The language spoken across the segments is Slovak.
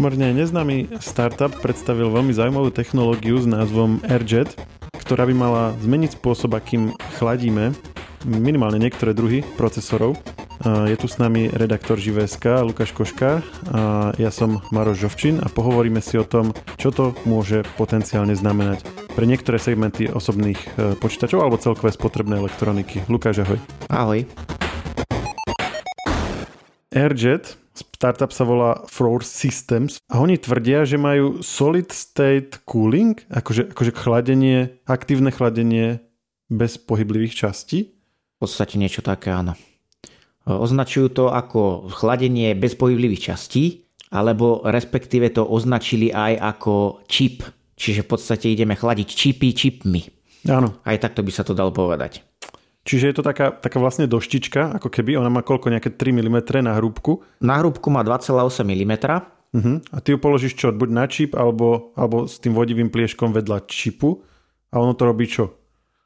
Pomerne neznámy startup predstavil veľmi zaujímavú technológiu s názvom AirJet, ktorá by mala zmeniť spôsob, akým chladíme minimálne niektoré druhy procesorov. Je tu s nami redaktor Živeska Lukáš Koška a ja som Maroš Žovčin a pohovoríme si o tom, čo to môže potenciálne znamenať pre niektoré segmenty osobných e, počítačov alebo celkové spotrebné elektroniky. Lukáš, ahoj. Ahoj. AirJet, startup sa volá Force Systems a oni tvrdia, že majú solid state cooling, akože, akože chladenie, aktívne chladenie bez pohyblivých častí. V podstate niečo také, áno. Označujú to ako chladenie bez pohyblivých častí, alebo respektíve to označili aj ako čip. Čiže v podstate ideme chladiť čipy čipmi. Áno. Aj takto by sa to dalo povedať. Čiže je to taká, taká vlastne doštička, ako keby ona má koľko, nejaké 3 mm na hrúbku? Na hrúbku má 2,8 mm. Uh-huh. A ty ju položíš čo, buď na čip, alebo, alebo s tým vodivým plieškom vedľa čipu a ono to robí čo?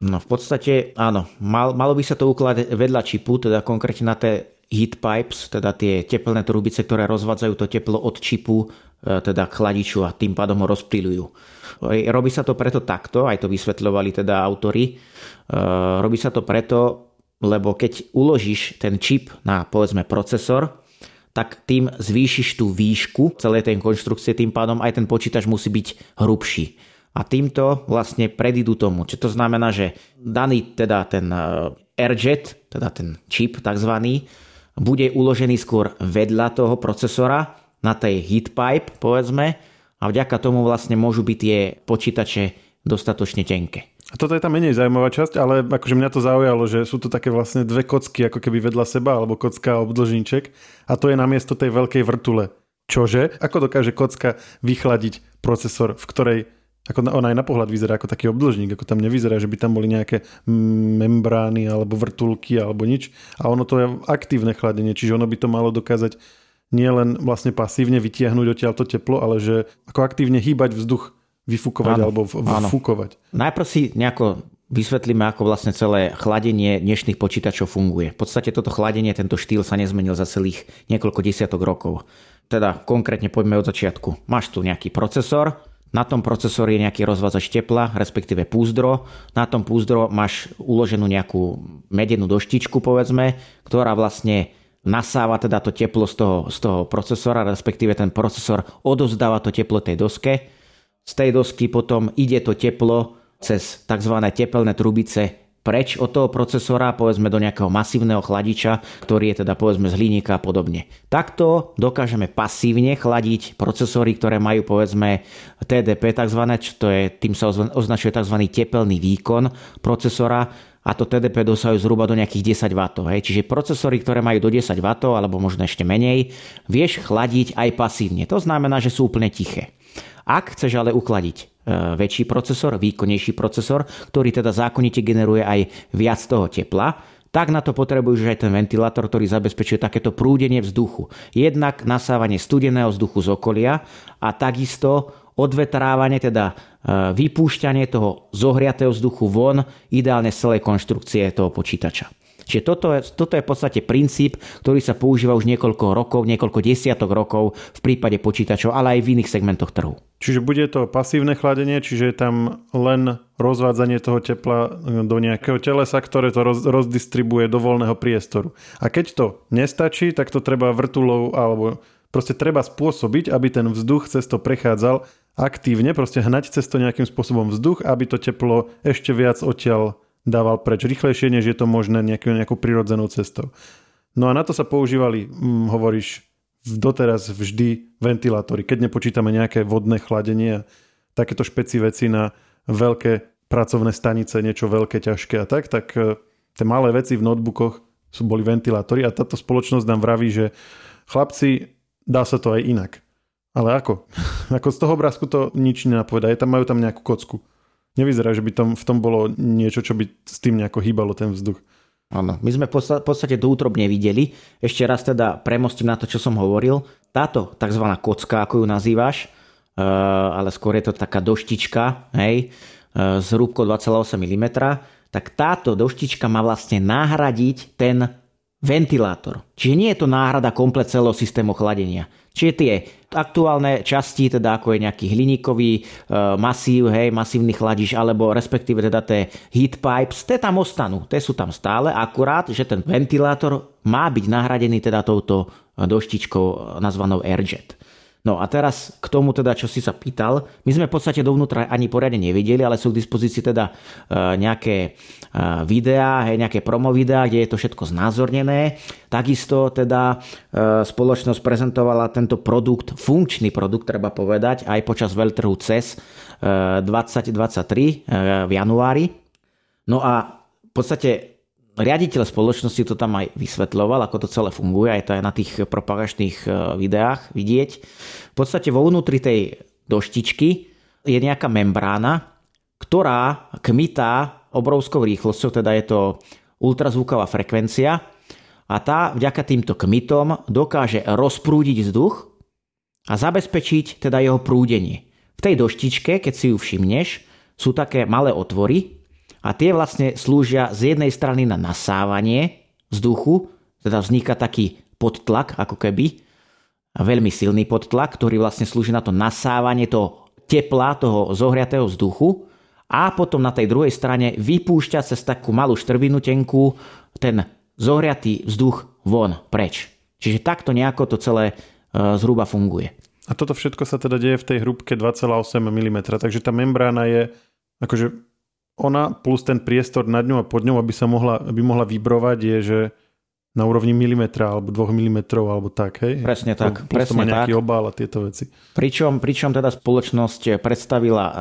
No v podstate áno, Mal, malo by sa to ukladať vedľa čipu, teda konkrétne na tie heat pipes, teda tie teplné trubice, ktoré rozvádzajú to teplo od čipu, e, teda k chladiču a tým pádom ho rozptýľujú. Robí sa to preto takto, aj to vysvetľovali teda autory. Eh, robí sa to preto, lebo keď uložíš ten čip na povedzme procesor, tak tým zvýšiš tú výšku celej tej konštrukcie, tým pádom aj ten počítač musí byť hrubší. A týmto vlastne predídu tomu. Čo to znamená, že daný teda ten eh, AirJet, teda ten čip takzvaný, bude uložený skôr vedľa toho procesora na tej heatpipe, povedzme, a vďaka tomu vlastne môžu byť tie počítače dostatočne tenké. A toto je tá menej zaujímavá časť, ale akože mňa to zaujalo, že sú tu také vlastne dve kocky ako keby vedľa seba, alebo kocka a obdlžníček a to je namiesto tej veľkej vrtule. Čože? Ako dokáže kocka vychladiť procesor, v ktorej ako ona aj na pohľad vyzerá ako taký obdlžník, ako tam nevyzerá, že by tam boli nejaké membrány alebo vrtulky alebo nič. A ono to je aktívne chladenie, čiže ono by to malo dokázať nielen vlastne pasívne vytiahnuť odtiaľ to teplo, ale že ako aktívne hýbať vzduch vyfúkovať áno, alebo vfúkovať. Najprv si nejako vysvetlíme, ako vlastne celé chladenie dnešných počítačov funguje. V podstate toto chladenie, tento štýl sa nezmenil za celých niekoľko desiatok rokov. Teda konkrétne poďme od začiatku. Máš tu nejaký procesor, na tom procesore je nejaký rozvádzač tepla, respektíve púzdro. Na tom púzdro máš uloženú nejakú medenú doštičku, povedzme, ktorá vlastne nasáva teda to teplo z toho, z toho procesora, respektíve ten procesor odozdáva to teplo tej doske z tej dosky potom ide to teplo cez tzv. tepelné trubice preč od toho procesora, povedzme do nejakého masívneho chladiča, ktorý je teda povedzme z hliníka a podobne. Takto dokážeme pasívne chladiť procesory, ktoré majú povedzme TDP tzv., čo to je, tým sa označuje tzv. tepelný výkon procesora a to TDP dosahujú zhruba do nejakých 10 W. Hej. Čiže procesory, ktoré majú do 10 W alebo možno ešte menej, vieš chladiť aj pasívne. To znamená, že sú úplne tiché. Ak chceš ale uchladiť e, väčší procesor, výkonnejší procesor, ktorý teda zákonite generuje aj viac toho tepla, tak na to potrebuješ aj ten ventilátor, ktorý zabezpečuje takéto prúdenie vzduchu. Jednak nasávanie studeného vzduchu z okolia a takisto odvetrávanie, teda e, vypúšťanie toho zohriatého vzduchu von, ideálne z celej konštrukcie toho počítača. Čiže toto je, toto je v podstate princíp, ktorý sa používa už niekoľko rokov, niekoľko desiatok rokov v prípade počítačov, ale aj v iných segmentoch trhu. Čiže bude to pasívne chladenie, čiže je tam len rozvádzanie toho tepla do nejakého telesa, ktoré to roz, rozdistribuje do voľného priestoru. A keď to nestačí, tak to treba vrtulou alebo proste treba spôsobiť, aby ten vzduch cez to prechádzal aktívne, proste hnať cez to nejakým spôsobom vzduch, aby to teplo ešte viac odtiaľ dával preč rýchlejšie, než je to možné nejakou, nejakou prirodzenou cestou. No a na to sa používali, hm, hovoríš, doteraz vždy ventilátory. Keď nepočítame nejaké vodné chladenie a takéto špeci veci na veľké pracovné stanice, niečo veľké, ťažké a tak, tak e, tie malé veci v notebookoch sú boli ventilátory a táto spoločnosť nám vraví, že chlapci, dá sa to aj inak. Ale ako? ako z toho obrázku to nič nenapovedá. Je tam, majú tam nejakú kocku. Nevyzerá, že by tam, v tom bolo niečo, čo by s tým nejako hýbalo ten vzduch. Áno, my sme v podstate to útrobne videli. Ešte raz teda premostím na to, čo som hovoril. Táto tzv. kocka, ako ju nazývaš, eh, ale skôr je to taká doštička, hej, s hrúbkou 2,8 mm, tak táto doštička má vlastne nahradiť ten ventilátor. Čiže nie je to náhrada komplet celého systému chladenia. Čiže tie aktuálne časti, teda ako je nejaký hliníkový e, masív, hej, masívny chladič, alebo respektíve teda tie heat pipes, tie tam ostanú, tie sú tam stále, akurát, že ten ventilátor má byť nahradený teda touto doštičkou nazvanou airjet. No a teraz k tomu teda, čo si sa pýtal. My sme v podstate dovnútra ani poriadne nevideli, ale sú k dispozícii teda e, nejaké e, videá, nejaké promo videá, kde je to všetko znázornené. Takisto teda e, spoločnosť prezentovala tento produkt, funkčný produkt, treba povedať, aj počas veľtrhu CES 2023 v januári. No a v podstate riaditeľ spoločnosti to tam aj vysvetľoval, ako to celé funguje, aj to aj na tých propagačných e, videách vidieť. V podstate vo vnútri tej doštičky je nejaká membrána, ktorá kmitá obrovskou rýchlosťou, teda je to ultrazvuková frekvencia a tá vďaka týmto kmitom dokáže rozprúdiť vzduch a zabezpečiť teda jeho prúdenie. V tej doštičke, keď si ju všimneš, sú také malé otvory, a tie vlastne slúžia z jednej strany na nasávanie vzduchu, teda vzniká taký podtlak ako keby, veľmi silný podtlak, ktorý vlastne slúži na to nasávanie toho tepla, toho zohriatého vzduchu a potom na tej druhej strane vypúšťa cez takú malú štrbinu tenkú ten zohriatý vzduch von, preč. Čiže takto nejako to celé e, zhruba funguje. A toto všetko sa teda deje v tej hrúbke 2,8 mm, takže tá membrána je akože ona plus ten priestor nad ňou a pod ňou, aby sa mohla, aby mohla vybrovať, je, že na úrovni milimetra alebo dvoch milimetrov alebo tak, hej? Presne tak. Plus presne to má nejaký tak. obal a tieto veci. Pričom, pričom teda spoločnosť predstavila eh,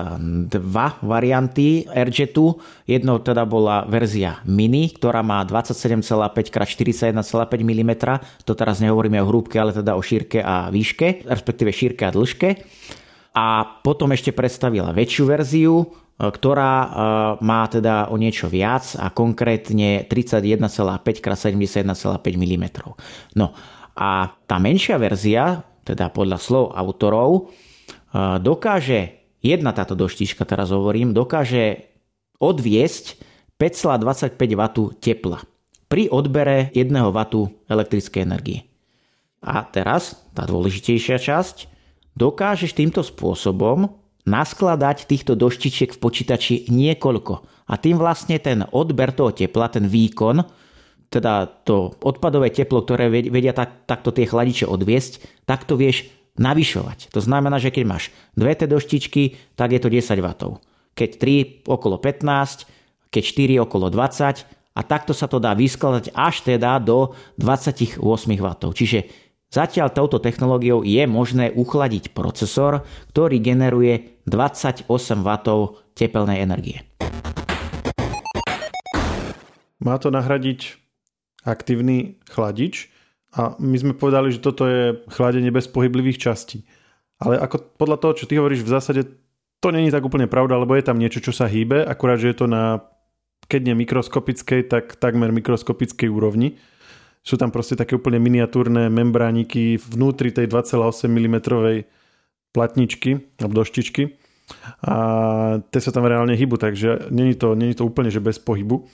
dva varianty Airjetu. Jednou teda bola verzia Mini, ktorá má 27,5 x 41,5 mm. To teraz nehovoríme o hrúbke, ale teda o šírke a výške, respektíve šírke a dĺžke. A potom ešte predstavila väčšiu verziu, E, ktorá e, má teda o niečo viac a konkrétne 31,5 x 71,5 mm. No a tá menšia verzia, teda podľa slov autorov, e, dokáže, jedna táto doštička teraz hovorím, dokáže odviesť 5,25 W tepla pri odbere 1 W elektrickej energie. A teraz tá dôležitejšia časť, dokážeš týmto spôsobom naskladať týchto doštičiek v počítači niekoľko. A tým vlastne ten odber toho tepla, ten výkon, teda to odpadové teplo, ktoré vedia tak, takto tie chladiče odviesť, tak to vieš navyšovať. To znamená, že keď máš dve tie doštičky, tak je to 10 W. Keď 3 okolo 15, keď 4 okolo 20 a takto sa to dá vyskladať až teda do 28 W. Čiže Zatiaľ touto technológiou je možné uchladiť procesor, ktorý generuje 28 W tepelnej energie. Má to nahradiť aktívny chladič a my sme povedali, že toto je chladenie bez pohyblivých častí. Ale ako podľa toho, čo ty hovoríš, v zásade to není tak úplne pravda, lebo je tam niečo, čo sa hýbe, akurát, že je to na keď nie mikroskopickej, tak takmer mikroskopickej úrovni sú tam proste také úplne miniatúrne membrániky vnútri tej 2,8 mm platničky alebo doštičky a tie sa tam reálne hybu, takže není to, není to úplne, že bez pohybu.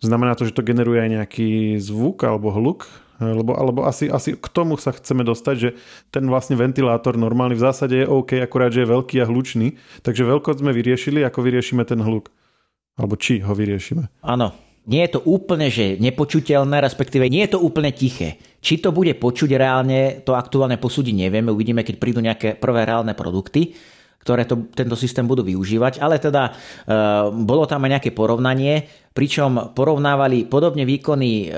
Znamená to, že to generuje aj nejaký zvuk alebo hluk, lebo, alebo asi, asi k tomu sa chceme dostať, že ten vlastne ventilátor normálny v zásade je OK, akurát, že je veľký a hlučný, takže veľkosť sme vyriešili, ako vyriešime ten hluk. Alebo či ho vyriešime. Áno, nie je to úplne že nepočuteľné, respektíve nie je to úplne tiché. Či to bude počuť reálne, to aktuálne posúdiť nevieme, uvidíme, keď prídu nejaké prvé reálne produkty, ktoré to, tento systém budú využívať, ale teda e, bolo tam aj nejaké porovnanie, pričom porovnávali podobne výkonný e,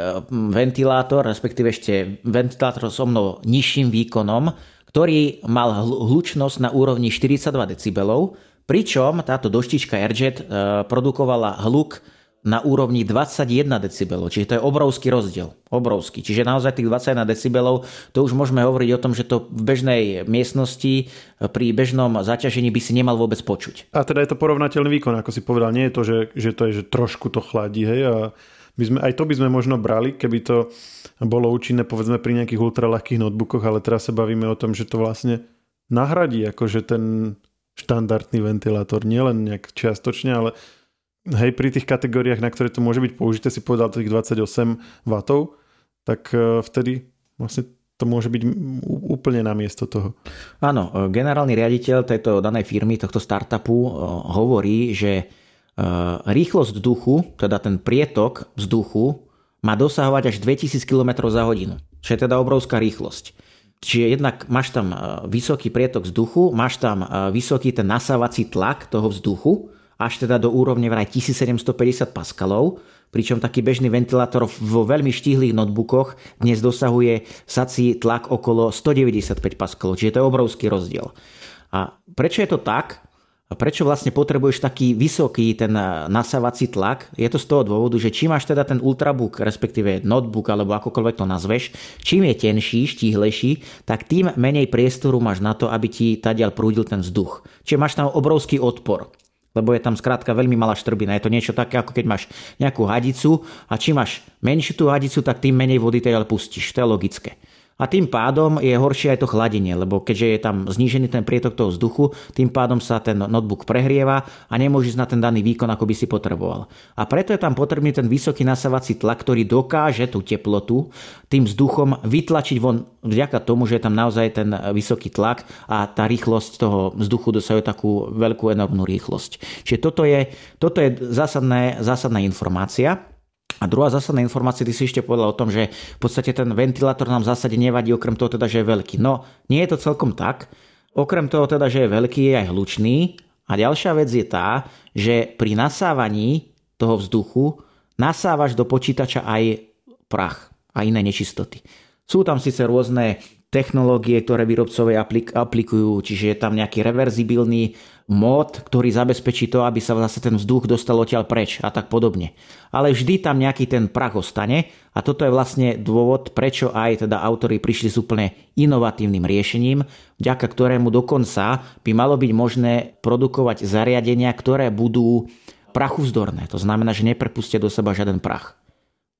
ventilátor, respektíve ešte ventilátor so mnou nižším výkonom, ktorý mal hlučnosť na úrovni 42 decibelov, pričom táto doštička Airjet e, produkovala hluk na úrovni 21 decibelov, čiže to je obrovský rozdiel. Obrovský. Čiže naozaj tých 21 decibelov, to už môžeme hovoriť o tom, že to v bežnej miestnosti pri bežnom zaťažení by si nemal vôbec počuť. A teda je to porovnateľný výkon, ako si povedal. Nie je to, že, že to je, že trošku to chladí, hej, a my sme, aj to by sme možno brali, keby to bolo účinné povedzme pri nejakých ultralahkých notebookoch, ale teraz sa bavíme o tom, že to vlastne nahradí akože ten štandardný ventilátor, nielen nejak čiastočne, ale Hej, pri tých kategóriách, na ktoré to môže byť použité, si povedal tých 28 W, tak e, vtedy vlastne to môže byť úplne na miesto toho. Áno, e, generálny riaditeľ tejto danej firmy, tohto startupu hovorí, že rýchlosť vzduchu, teda ten prietok vzduchu, má dosahovať až 2000 km za hodinu, čo je teda obrovská rýchlosť. Čiže jednak máš tam vysoký prietok vzduchu, máš tam vysoký ten nasávací tlak toho vzduchu, až teda do úrovne vraj 1750 paskalov, pričom taký bežný ventilátor vo veľmi štíhlých notebookoch dnes dosahuje sací tlak okolo 195 paskalov, čiže to je obrovský rozdiel. A prečo je to tak? A prečo vlastne potrebuješ taký vysoký ten nasávací tlak? Je to z toho dôvodu, že čím máš teda ten ultrabook, respektíve notebook, alebo akokoľvek to nazveš, čím je tenší, štíhlejší, tak tým menej priestoru máš na to, aby ti tadiaľ prúdil ten vzduch. Čiže máš tam obrovský odpor lebo je tam skrátka veľmi malá štrbina. Je to niečo také, ako keď máš nejakú hadicu a čím máš menšiu tú hadicu, tak tým menej vody teda pustíš. To je logické. A tým pádom je horšie aj to chladenie, lebo keďže je tam znížený ten prietok toho vzduchu, tým pádom sa ten notebook prehrieva a nemôžeš na ten daný výkon, ako by si potreboval. A preto je tam potrebný ten vysoký nasávací tlak, ktorý dokáže tú teplotu tým vzduchom vytlačiť von vďaka tomu, že je tam naozaj ten vysoký tlak a tá rýchlosť toho vzduchu dosahuje takú veľkú enormnú rýchlosť. Čiže toto je, toto je zásadné, zásadná informácia. A druhá zásadná informácia, ty si ešte povedal o tom, že v podstate ten ventilátor nám v zásade nevadí, okrem toho teda, že je veľký. No, nie je to celkom tak. Okrem toho teda, že je veľký, je aj hlučný. A ďalšia vec je tá, že pri nasávaní toho vzduchu nasávaš do počítača aj prach a iné nečistoty. Sú tam síce rôzne technológie, ktoré výrobcovia aplikujú, čiže je tam nejaký reverzibilný mód, ktorý zabezpečí to, aby sa zase ten vzduch dostal odtiaľ preč a tak podobne. Ale vždy tam nejaký ten prach ostane a toto je vlastne dôvod, prečo aj teda autori prišli s úplne inovatívnym riešením, vďaka ktorému dokonca by malo byť možné produkovať zariadenia, ktoré budú prachu To znamená, že neprepustia do seba žiaden prach.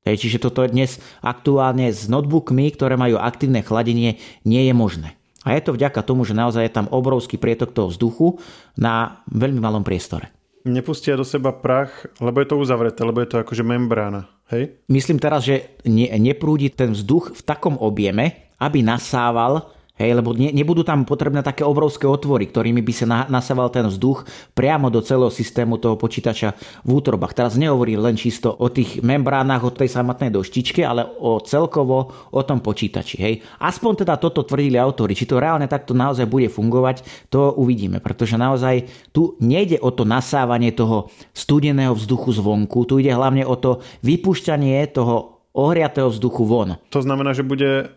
Čiže toto dnes aktuálne s notebookmi, ktoré majú aktívne chladenie, nie je možné. A je to vďaka tomu, že naozaj je tam obrovský prietok toho vzduchu na veľmi malom priestore. Nepustia do seba prach, lebo je to uzavreté, lebo je to akože membrána. Hej? Myslím teraz, že ne, neprúdi ten vzduch v takom objeme, aby nasával Hej, lebo ne, nebudú tam potrebné také obrovské otvory, ktorými by sa na, nasával ten vzduch priamo do celého systému toho počítača v útrobách. Teraz nehovorím len čisto o tých membránach, o tej samotnej doštičke, ale o celkovo o tom počítači. Hej. Aspoň teda toto tvrdili autori. Či to reálne takto naozaj bude fungovať, to uvidíme. Pretože naozaj tu nejde o to nasávanie toho studeného vzduchu zvonku, tu ide hlavne o to vypúšťanie toho ohriatého vzduchu von. To znamená, že bude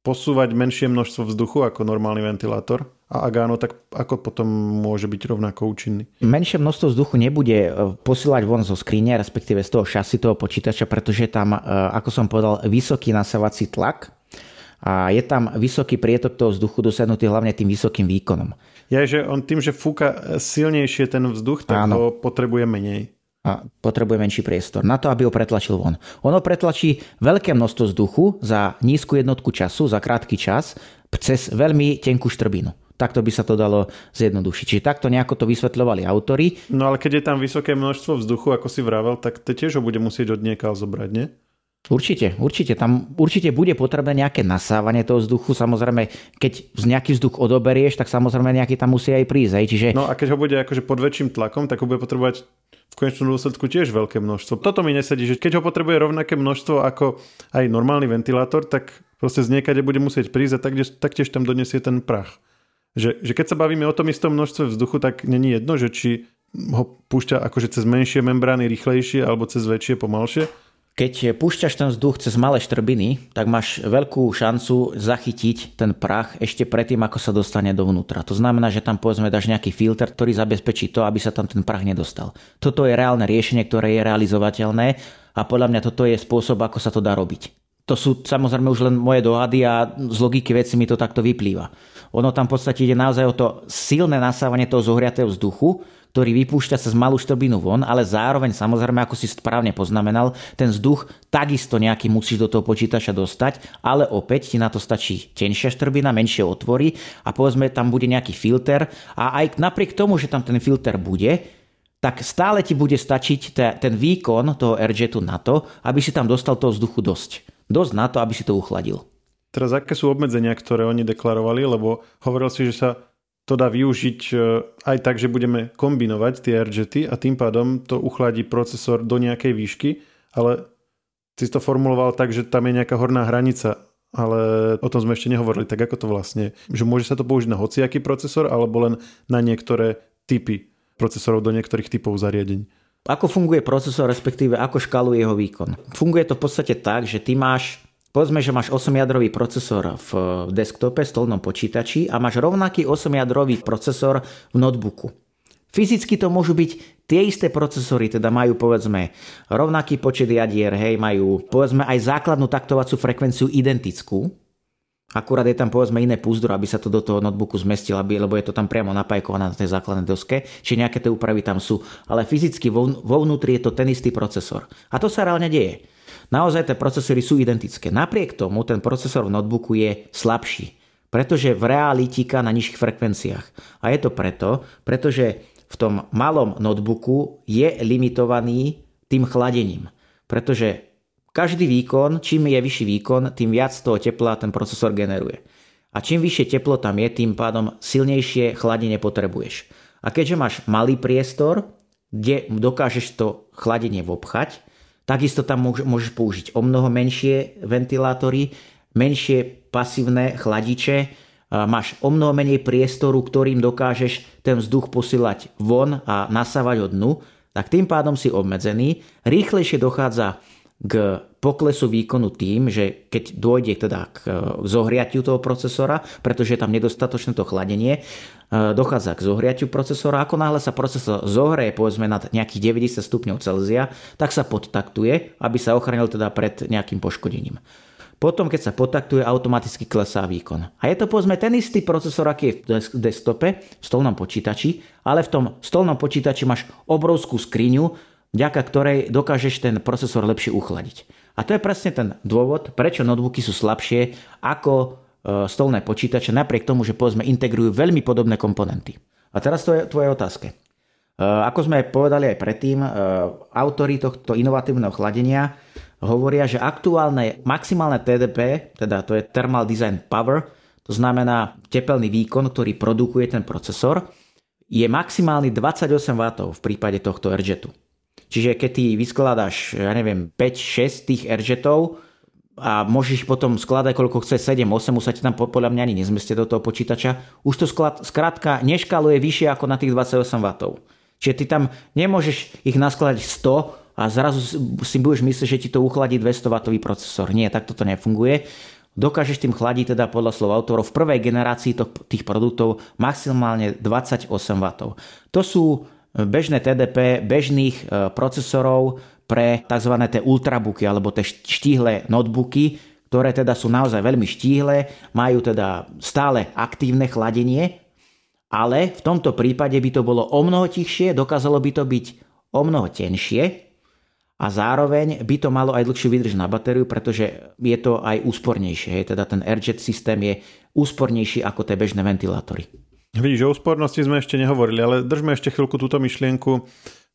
posúvať menšie množstvo vzduchu ako normálny ventilátor? A ak áno, tak ako potom môže byť rovnako účinný? Menšie množstvo vzduchu nebude e, posílať von zo skrine, respektíve z toho šasy toho počítača, pretože tam, e, ako som povedal, vysoký nasávací tlak a je tam vysoký prietok toho vzduchu dosiahnutý hlavne tým vysokým výkonom. Ja, že on tým, že fúka silnejšie ten vzduch, tak Áno. ho potrebuje menej a potrebuje menší priestor na to, aby ho pretlačil von. Ono pretlačí veľké množstvo vzduchu za nízku jednotku času, za krátky čas, cez veľmi tenkú štrbinu. Takto by sa to dalo zjednodušiť. Čiže takto nejako to vysvetľovali autory. No ale keď je tam vysoké množstvo vzduchu, ako si vravel, tak to tiež ho bude musieť od niekaľ zobrať, nie? Určite, určite. Tam určite bude potrebné nejaké nasávanie toho vzduchu. Samozrejme, keď nejaký vzduch odoberieš, tak samozrejme nejaký tam musí aj prísť. Aj. Čiže... No a keď ho bude akože pod väčším tlakom, tak ho bude potrebovať v konečnom dôsledku tiež veľké množstvo. Toto mi nesedí, že keď ho potrebuje rovnaké množstvo ako aj normálny ventilátor, tak proste z niekade bude musieť prísť a taktiež, taktiež tam donesie ten prach. Že, že keď sa bavíme o tom istom množstve vzduchu, tak není jedno, že či ho púšťa akože cez menšie membrány rýchlejšie alebo cez väčšie pomalšie, keď púšťaš ten vzduch cez malé štrbiny, tak máš veľkú šancu zachytiť ten prach ešte predtým, ako sa dostane dovnútra. To znamená, že tam povedzme dáš nejaký filter, ktorý zabezpečí to, aby sa tam ten prach nedostal. Toto je reálne riešenie, ktoré je realizovateľné a podľa mňa toto je spôsob, ako sa to dá robiť. To sú samozrejme už len moje dohady a z logiky veci mi to takto vyplýva. Ono tam v podstate ide naozaj o to silné nasávanie toho zohriatého vzduchu, ktorý vypúšťa cez malú štrbinu von, ale zároveň samozrejme, ako si správne poznamenal, ten vzduch takisto nejaký musíš do toho počítača dostať, ale opäť ti na to stačí tenšia štrbina, menšie otvory a povedzme tam bude nejaký filter a aj napriek tomu, že tam ten filter bude, tak stále ti bude stačiť ten výkon toho airjetu na to, aby si tam dostal toho vzduchu dosť. Dosť na to, aby si to uchladil. Teraz aké sú obmedzenia, ktoré oni deklarovali, lebo hovoril si, že sa to dá využiť e, aj tak, že budeme kombinovať tie airjety a tým pádom to uchladí procesor do nejakej výšky, ale si to formuloval tak, že tam je nejaká horná hranica, ale o tom sme ešte nehovorili. Tak ako to vlastne, že môže sa to použiť na hociaký procesor alebo len na niektoré typy procesorov do niektorých typov zariadení? Ako funguje procesor, respektíve ako škaluje jeho výkon? Funguje to v podstate tak, že ty máš Povedzme, že máš 8-jadrový procesor v desktope, stolnom počítači a máš rovnaký 8-jadrový procesor v notebooku. Fyzicky to môžu byť tie isté procesory, teda majú povedzme rovnaký počet jadier, hej, majú povedzme aj základnú taktovacú frekvenciu identickú, Akurát je tam povedzme iné púzdro, aby sa to do toho notebooku zmestilo, lebo je to tam priamo napajkované na tej základnej doske, či nejaké tie úpravy tam sú, ale fyzicky vo, vo vnútri je to ten istý procesor. A to sa reálne deje. Naozaj tie procesory sú identické. Napriek tomu ten procesor v notebooku je slabší, pretože v reáli na nižších frekvenciách. A je to preto, pretože v tom malom notebooku je limitovaný tým chladením. Pretože každý výkon, čím je vyšší výkon, tým viac toho tepla ten procesor generuje. A čím vyššie teplo tam je, tým pádom silnejšie chladenie potrebuješ. A keďže máš malý priestor, kde dokážeš to chladenie vobchať, Takisto tam môžeš použiť o mnoho menšie ventilátory, menšie pasívne chladiče, máš o mnoho menej priestoru, ktorým dokážeš ten vzduch posielať von a nasávať od dnu, tak tým pádom si obmedzený. Rýchlejšie dochádza k poklesu výkonu tým, že keď dôjde teda k zohriatiu toho procesora, pretože je tam nedostatočné to chladenie, E, dochádza k zohriatiu procesora. Ako náhle sa procesor zohreje povedzme nad nejakých 90 stupňov Celzia, tak sa podtaktuje, aby sa ochránil teda pred nejakým poškodením. Potom, keď sa podtaktuje, automaticky klesá výkon. A je to povedzme ten istý procesor, aký je v desktope, v stolnom počítači, ale v tom stolnom počítači máš obrovskú skriňu, vďaka ktorej dokážeš ten procesor lepšie uchladiť. A to je presne ten dôvod, prečo notebooky sú slabšie ako E, stolné počítače, napriek tomu, že povedzme integrujú veľmi podobné komponenty. A teraz to je tvoje otázke. Ako sme povedali aj predtým, e, autory tohto inovatívneho chladenia hovoria, že aktuálne maximálne TDP, teda to je Thermal Design Power, to znamená tepelný výkon, ktorý produkuje ten procesor, je maximálny 28 W v prípade tohto airjetu. Čiže keď ty vyskladáš, ja neviem, 5-6 tých airjetov, a môžeš potom skladať koľko chce 7, 8, už sa ti tam podľa mňa ani nezmestie do toho počítača. Už to sklad, skrátka neškaluje vyššie ako na tých 28 W. Čiže ty tam nemôžeš ich naskladať 100 a zrazu si budeš myslieť, že ti to uchladí 200 W procesor. Nie, tak toto nefunguje. Dokážeš tým chladiť teda podľa slov autorov v prvej generácii tých produktov maximálne 28 W. To sú bežné TDP bežných e, procesorov pre tzv. tie ultrabooky alebo tie štíhle notebooky, ktoré teda sú naozaj veľmi štíhle, majú teda stále aktívne chladenie, ale v tomto prípade by to bolo o mnoho tichšie, dokázalo by to byť o mnoho tenšie a zároveň by to malo aj dlhšiu výdrž na batériu, pretože je to aj úspornejšie. Teda ten airjet systém je úspornejší ako tie bežné ventilátory. Vidíš, o úspornosti sme ešte nehovorili, ale držme ešte chvíľku túto myšlienku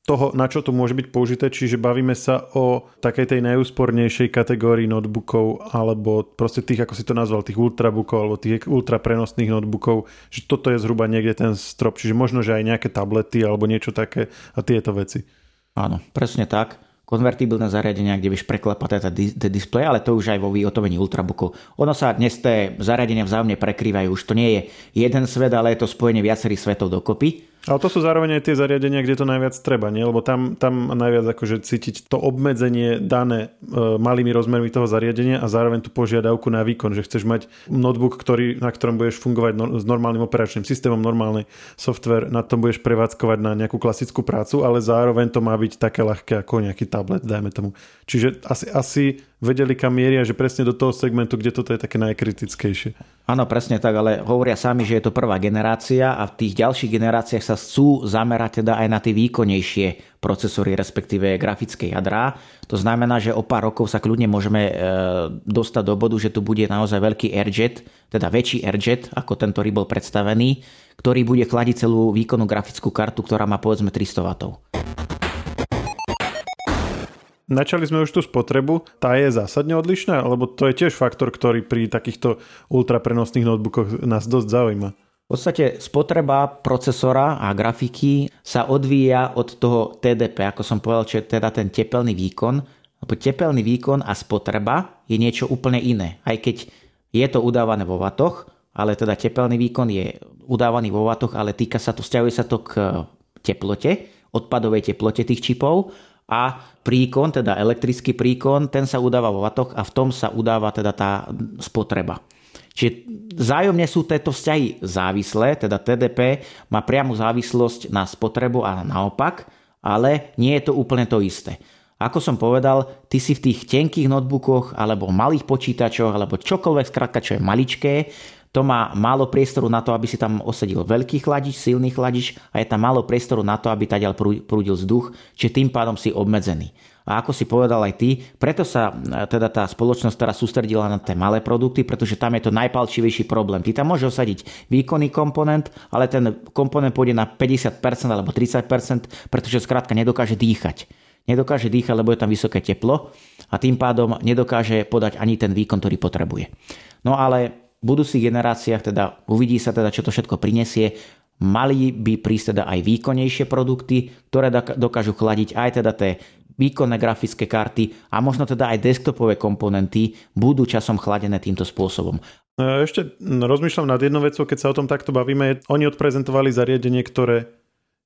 toho, na čo to môže byť použité, čiže bavíme sa o takej tej najúspornejšej kategórii notebookov alebo proste tých, ako si to nazval, tých ultrabookov alebo tých ultraprenosných notebookov, že toto je zhruba niekde ten strop, čiže možno, že aj nejaké tablety alebo niečo také a tieto veci. Áno, presne tak konvertibilné zariadenia, kde vieš preklepať tie displeje, ale to už aj vo vyhotovení ultrabookov. Ono sa dnes tie zariadenia vzájomne prekrývajú. Už to nie je jeden svet, ale je to spojenie viacerých svetov dokopy. Ale to sú zároveň aj tie zariadenia, kde to najviac treba, nie? Lebo tam, tam najviac akože cítiť to obmedzenie dané e, malými rozmermi toho zariadenia a zároveň tú požiadavku na výkon, že chceš mať notebook, ktorý, na ktorom budeš fungovať no, s normálnym operačným systémom, normálny software, na tom budeš prevádzkovať na nejakú klasickú prácu, ale zároveň to má byť také ľahké ako nejaký tablet, dajme tomu. Čiže asi, asi vedeli kam mieria, že presne do toho segmentu, kde toto je také najkritickejšie. Áno, presne tak, ale hovoria sami, že je to prvá generácia a v tých ďalších generáciách sa chcú zamerať teda aj na tie výkonnejšie procesory, respektíve grafické jadrá. To znamená, že o pár rokov sa kľudne môžeme e, dostať do bodu, že tu bude naozaj veľký airjet, teda väčší airjet, ako ten, ktorý bol predstavený, ktorý bude chladiť celú výkonnú grafickú kartu, ktorá má povedzme 300 W. Načali sme už tú spotrebu, tá je zásadne odlišná, lebo to je tiež faktor, ktorý pri takýchto ultraprenosných notebookoch nás dosť zaujíma. V podstate spotreba procesora a grafiky sa odvíja od toho TDP, ako som povedal, čo je teda ten tepelný výkon. Lebo tepelný výkon a spotreba je niečo úplne iné. Aj keď je to udávané vo vatoch, ale teda tepelný výkon je udávaný vo vatoch, ale týka sa to, vzťahuje sa to k teplote, odpadovej teplote tých čipov a príkon, teda elektrický príkon, ten sa udáva vo vatoch a v tom sa udáva teda tá spotreba. Čiže zájomne sú tieto vzťahy závislé, teda TDP má priamu závislosť na spotrebu a naopak, ale nie je to úplne to isté. Ako som povedal, ty si v tých tenkých notebookoch alebo malých počítačoch alebo čokoľvek skrátka, čo je maličké, to má málo priestoru na to, aby si tam osadil veľký chladič, silný chladič a je tam málo priestoru na to, aby tadiaľ prúdil vzduch, čiže tým pádom si obmedzený. A ako si povedal aj ty, preto sa e, teda tá spoločnosť teraz sústredila na tie malé produkty, pretože tam je to najpalčivejší problém. Ty tam môžeš osadiť výkonný komponent, ale ten komponent pôjde na 50% alebo 30%, pretože skrátka nedokáže dýchať. Nedokáže dýchať, lebo je tam vysoké teplo a tým pádom nedokáže podať ani ten výkon, ktorý potrebuje. No ale budúcich generáciách teda uvidí sa teda, čo to všetko prinesie. Mali by prísť teda aj výkonnejšie produkty, ktoré dokážu chladiť aj teda tie výkonné grafické karty a možno teda aj desktopové komponenty budú časom chladené týmto spôsobom. No ešte rozmýšľam nad jednou vecou, keď sa o tom takto bavíme. Oni odprezentovali zariadenie, ktoré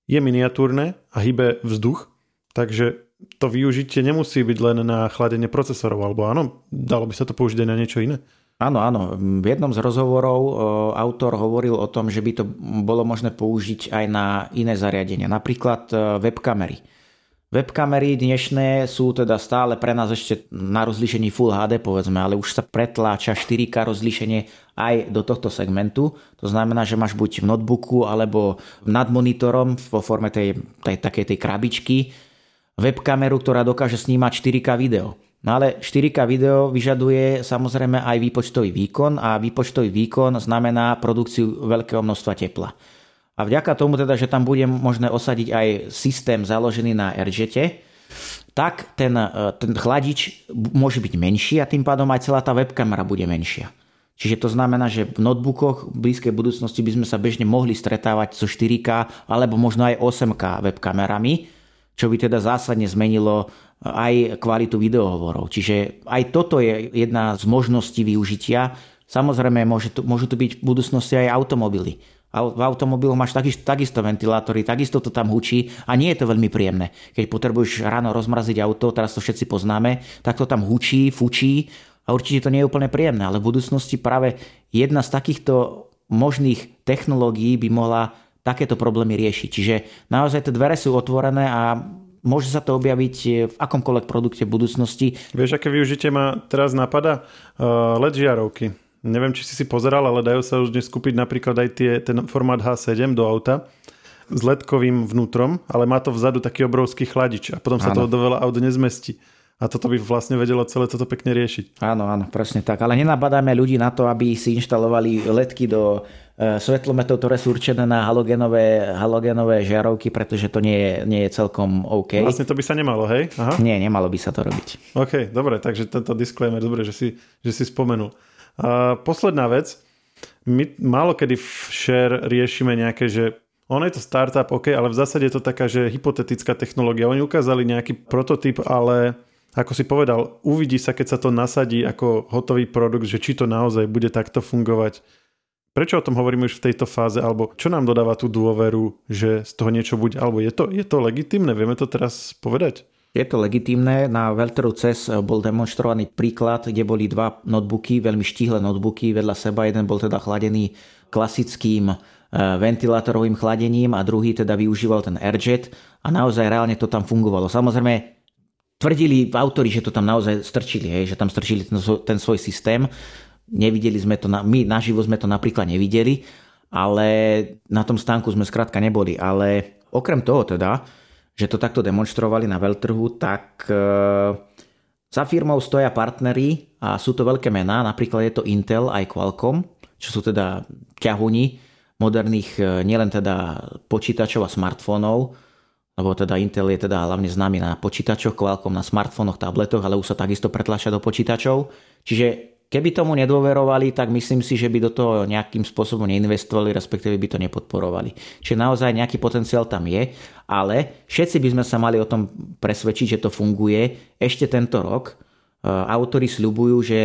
je miniatúrne a hýbe vzduch, takže to využitie nemusí byť len na chladenie procesorov, alebo áno, dalo by sa to použiť aj na niečo iné? Áno, áno. V jednom z rozhovorov autor hovoril o tom, že by to bolo možné použiť aj na iné zariadenia, napríklad e, webkamery. Webkamery dnešné sú teda stále pre nás ešte na rozlíšení Full HD, povedzme, ale už sa pretláča 4K rozlíšenie aj do tohto segmentu. To znamená, že máš buď v notebooku alebo nad monitorom vo forme tej, tej takej tej krabičky webkameru, ktorá dokáže snímať 4K video. No ale 4K video vyžaduje samozrejme aj výpočtový výkon a výpočtový výkon znamená produkciu veľkého množstva tepla. A vďaka tomu teda, že tam bude možné osadiť aj systém založený na RGT, tak ten, e, ten chladič môže byť menší a tým pádom aj celá tá webkamera bude menšia. Čiže to znamená, že v notebookoch v blízkej budúcnosti by sme sa bežne mohli stretávať so 4K alebo možno aj 8K webkamerami, čo by teda zásadne zmenilo aj kvalitu videohovorov. Čiže aj toto je jedna z možností využitia. Samozrejme, môže tu, môžu tu byť v budúcnosti aj automobily. V automobilu máš takisto, takisto ventilátory, takisto to tam hučí a nie je to veľmi príjemné. Keď potrebuješ ráno rozmraziť auto, teraz to všetci poznáme, tak to tam hučí, fučí a určite to nie je úplne príjemné. Ale v budúcnosti práve jedna z takýchto možných technológií by mohla takéto problémy riešiť. Čiže naozaj tie dvere sú otvorené a môže sa to objaviť v akomkoľvek produkte v budúcnosti. Vieš, aké využitie ma teraz napadá? Uh, LED žiarovky. Neviem, či si si pozeral, ale dajú sa už dnes kúpiť napríklad aj tie, ten formát H7 do auta s ledkovým vnútrom, ale má to vzadu taký obrovský chladič a potom sa ano. to do veľa aut nezmestí. A toto by vlastne vedelo celé toto pekne riešiť. Áno, áno, presne tak. Ale nenabadáme ľudí na to, aby si inštalovali ledky do e, svetlometov, ktoré sú určené na halogenové, halogenové žiarovky, pretože to nie je, nie je celkom OK. Vlastne to by sa nemalo, hej? Aha. Nie, nemalo by sa to robiť. OK, dobre, takže tento disclaimer, dobre, že si, že si spomenul. A posledná vec, my málo kedy v share riešime nejaké, že ono je to startup, OK, ale v zásade je to taká, že hypotetická technológia. Oni ukázali nejaký prototyp, ale ako si povedal, uvidí sa, keď sa to nasadí ako hotový produkt, že či to naozaj bude takto fungovať. Prečo o tom hovoríme už v tejto fáze, alebo čo nám dodáva tú dôveru, že z toho niečo bude, alebo je to, je to legitimné, vieme to teraz povedať? Je to legitimné. Na Welteru CES bol demonstrovaný príklad, kde boli dva notebooky, veľmi štíhle notebooky vedľa seba. Jeden bol teda chladený klasickým e, ventilátorovým chladením a druhý teda využíval ten airjet a naozaj reálne to tam fungovalo. Samozrejme tvrdili autori, že to tam naozaj strčili, hej, že tam strčili ten, ten svoj systém. Nevideli sme to, na, my naživo sme to napríklad nevideli, ale na tom stánku sme skrátka neboli. Ale okrem toho teda, že to takto demonstrovali na veľtrhu, tak e, za firmou stoja partnery a sú to veľké mená, napríklad je to Intel aj Qualcomm, čo sú teda ťahuni moderných e, nielen teda počítačov a smartfónov, lebo teda Intel je teda hlavne známy na počítačoch, Qualcomm na smartfónoch, tabletoch, ale už sa takisto pretlačia do počítačov. Čiže Keby tomu nedôverovali, tak myslím si, že by do toho nejakým spôsobom neinvestovali, respektíve by to nepodporovali. Čiže naozaj nejaký potenciál tam je, ale všetci by sme sa mali o tom presvedčiť, že to funguje ešte tento rok. E, autori sľubujú, že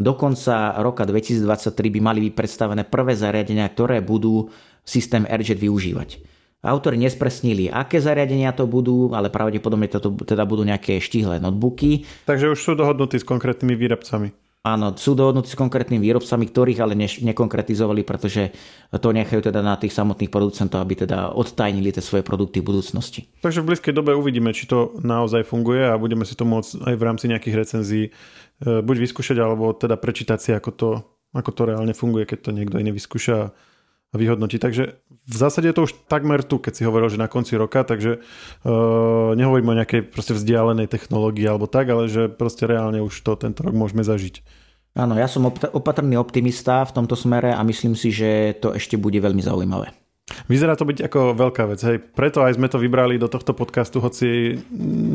do konca roka 2023 by mali byť predstavené prvé zariadenia, ktoré budú systém AirJet využívať. Autori nespresnili, aké zariadenia to budú, ale pravdepodobne to teda budú nejaké štihlé notebooky. Takže už sú dohodnutí s konkrétnymi výrobcami. Áno, sú dohodnutí s konkrétnymi výrobcami, ktorých ale ne, nekonkretizovali, pretože to nechajú teda na tých samotných producentov, aby teda odtajnili tie svoje produkty v budúcnosti. Takže v blízkej dobe uvidíme, či to naozaj funguje a budeme si to môcť aj v rámci nejakých recenzií e, buď vyskúšať, alebo teda prečítať si, ako to, ako to reálne funguje, keď to niekto iný vyskúša a vyhodnotí. Takže v zásade je to už takmer tu, keď si hovoril, že na konci roka, takže uh, nehovorím o nejakej proste vzdialenej technológii alebo tak, ale že proste reálne už to tento rok môžeme zažiť. Áno, ja som opatrný optimista v tomto smere a myslím si, že to ešte bude veľmi zaujímavé. Vyzerá to byť ako veľká vec, hej. Preto aj sme to vybrali do tohto podcastu, hoci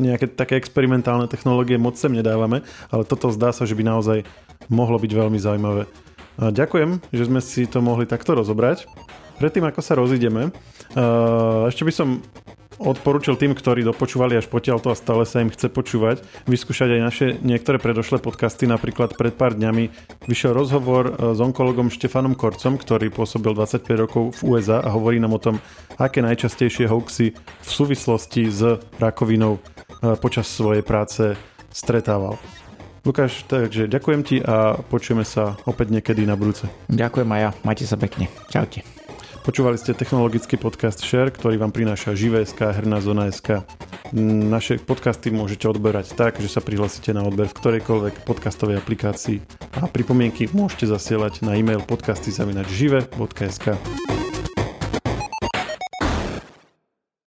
nejaké také experimentálne technológie moc sem nedávame, ale toto zdá sa, že by naozaj mohlo byť veľmi zaujímavé. A ďakujem, že sme si to mohli takto rozobrať. Predtým, ako sa rozídeme, uh, ešte by som odporúčil tým, ktorí dopočúvali až potiaľ to a stále sa im chce počúvať, vyskúšať aj naše niektoré predošlé podcasty. Napríklad pred pár dňami vyšiel rozhovor uh, s onkologom Štefanom Korcom, ktorý pôsobil 25 rokov v USA a hovorí nám o tom, aké najčastejšie hoaxy v súvislosti s rakovinou uh, počas svojej práce stretával. Lukáš, takže ďakujem ti a počujeme sa opäť niekedy na budúce. Ďakujem aj ja, majte sa pekne. Čaute. Počúvali ste technologický podcast Share, ktorý vám prináša Živé.sk Herná zona.sk. Naše podcasty môžete odberať tak, že sa prihlasíte na odber v ktorejkoľvek podcastovej aplikácii a pripomienky môžete zasielať na e-mail podcasty.žive.sk.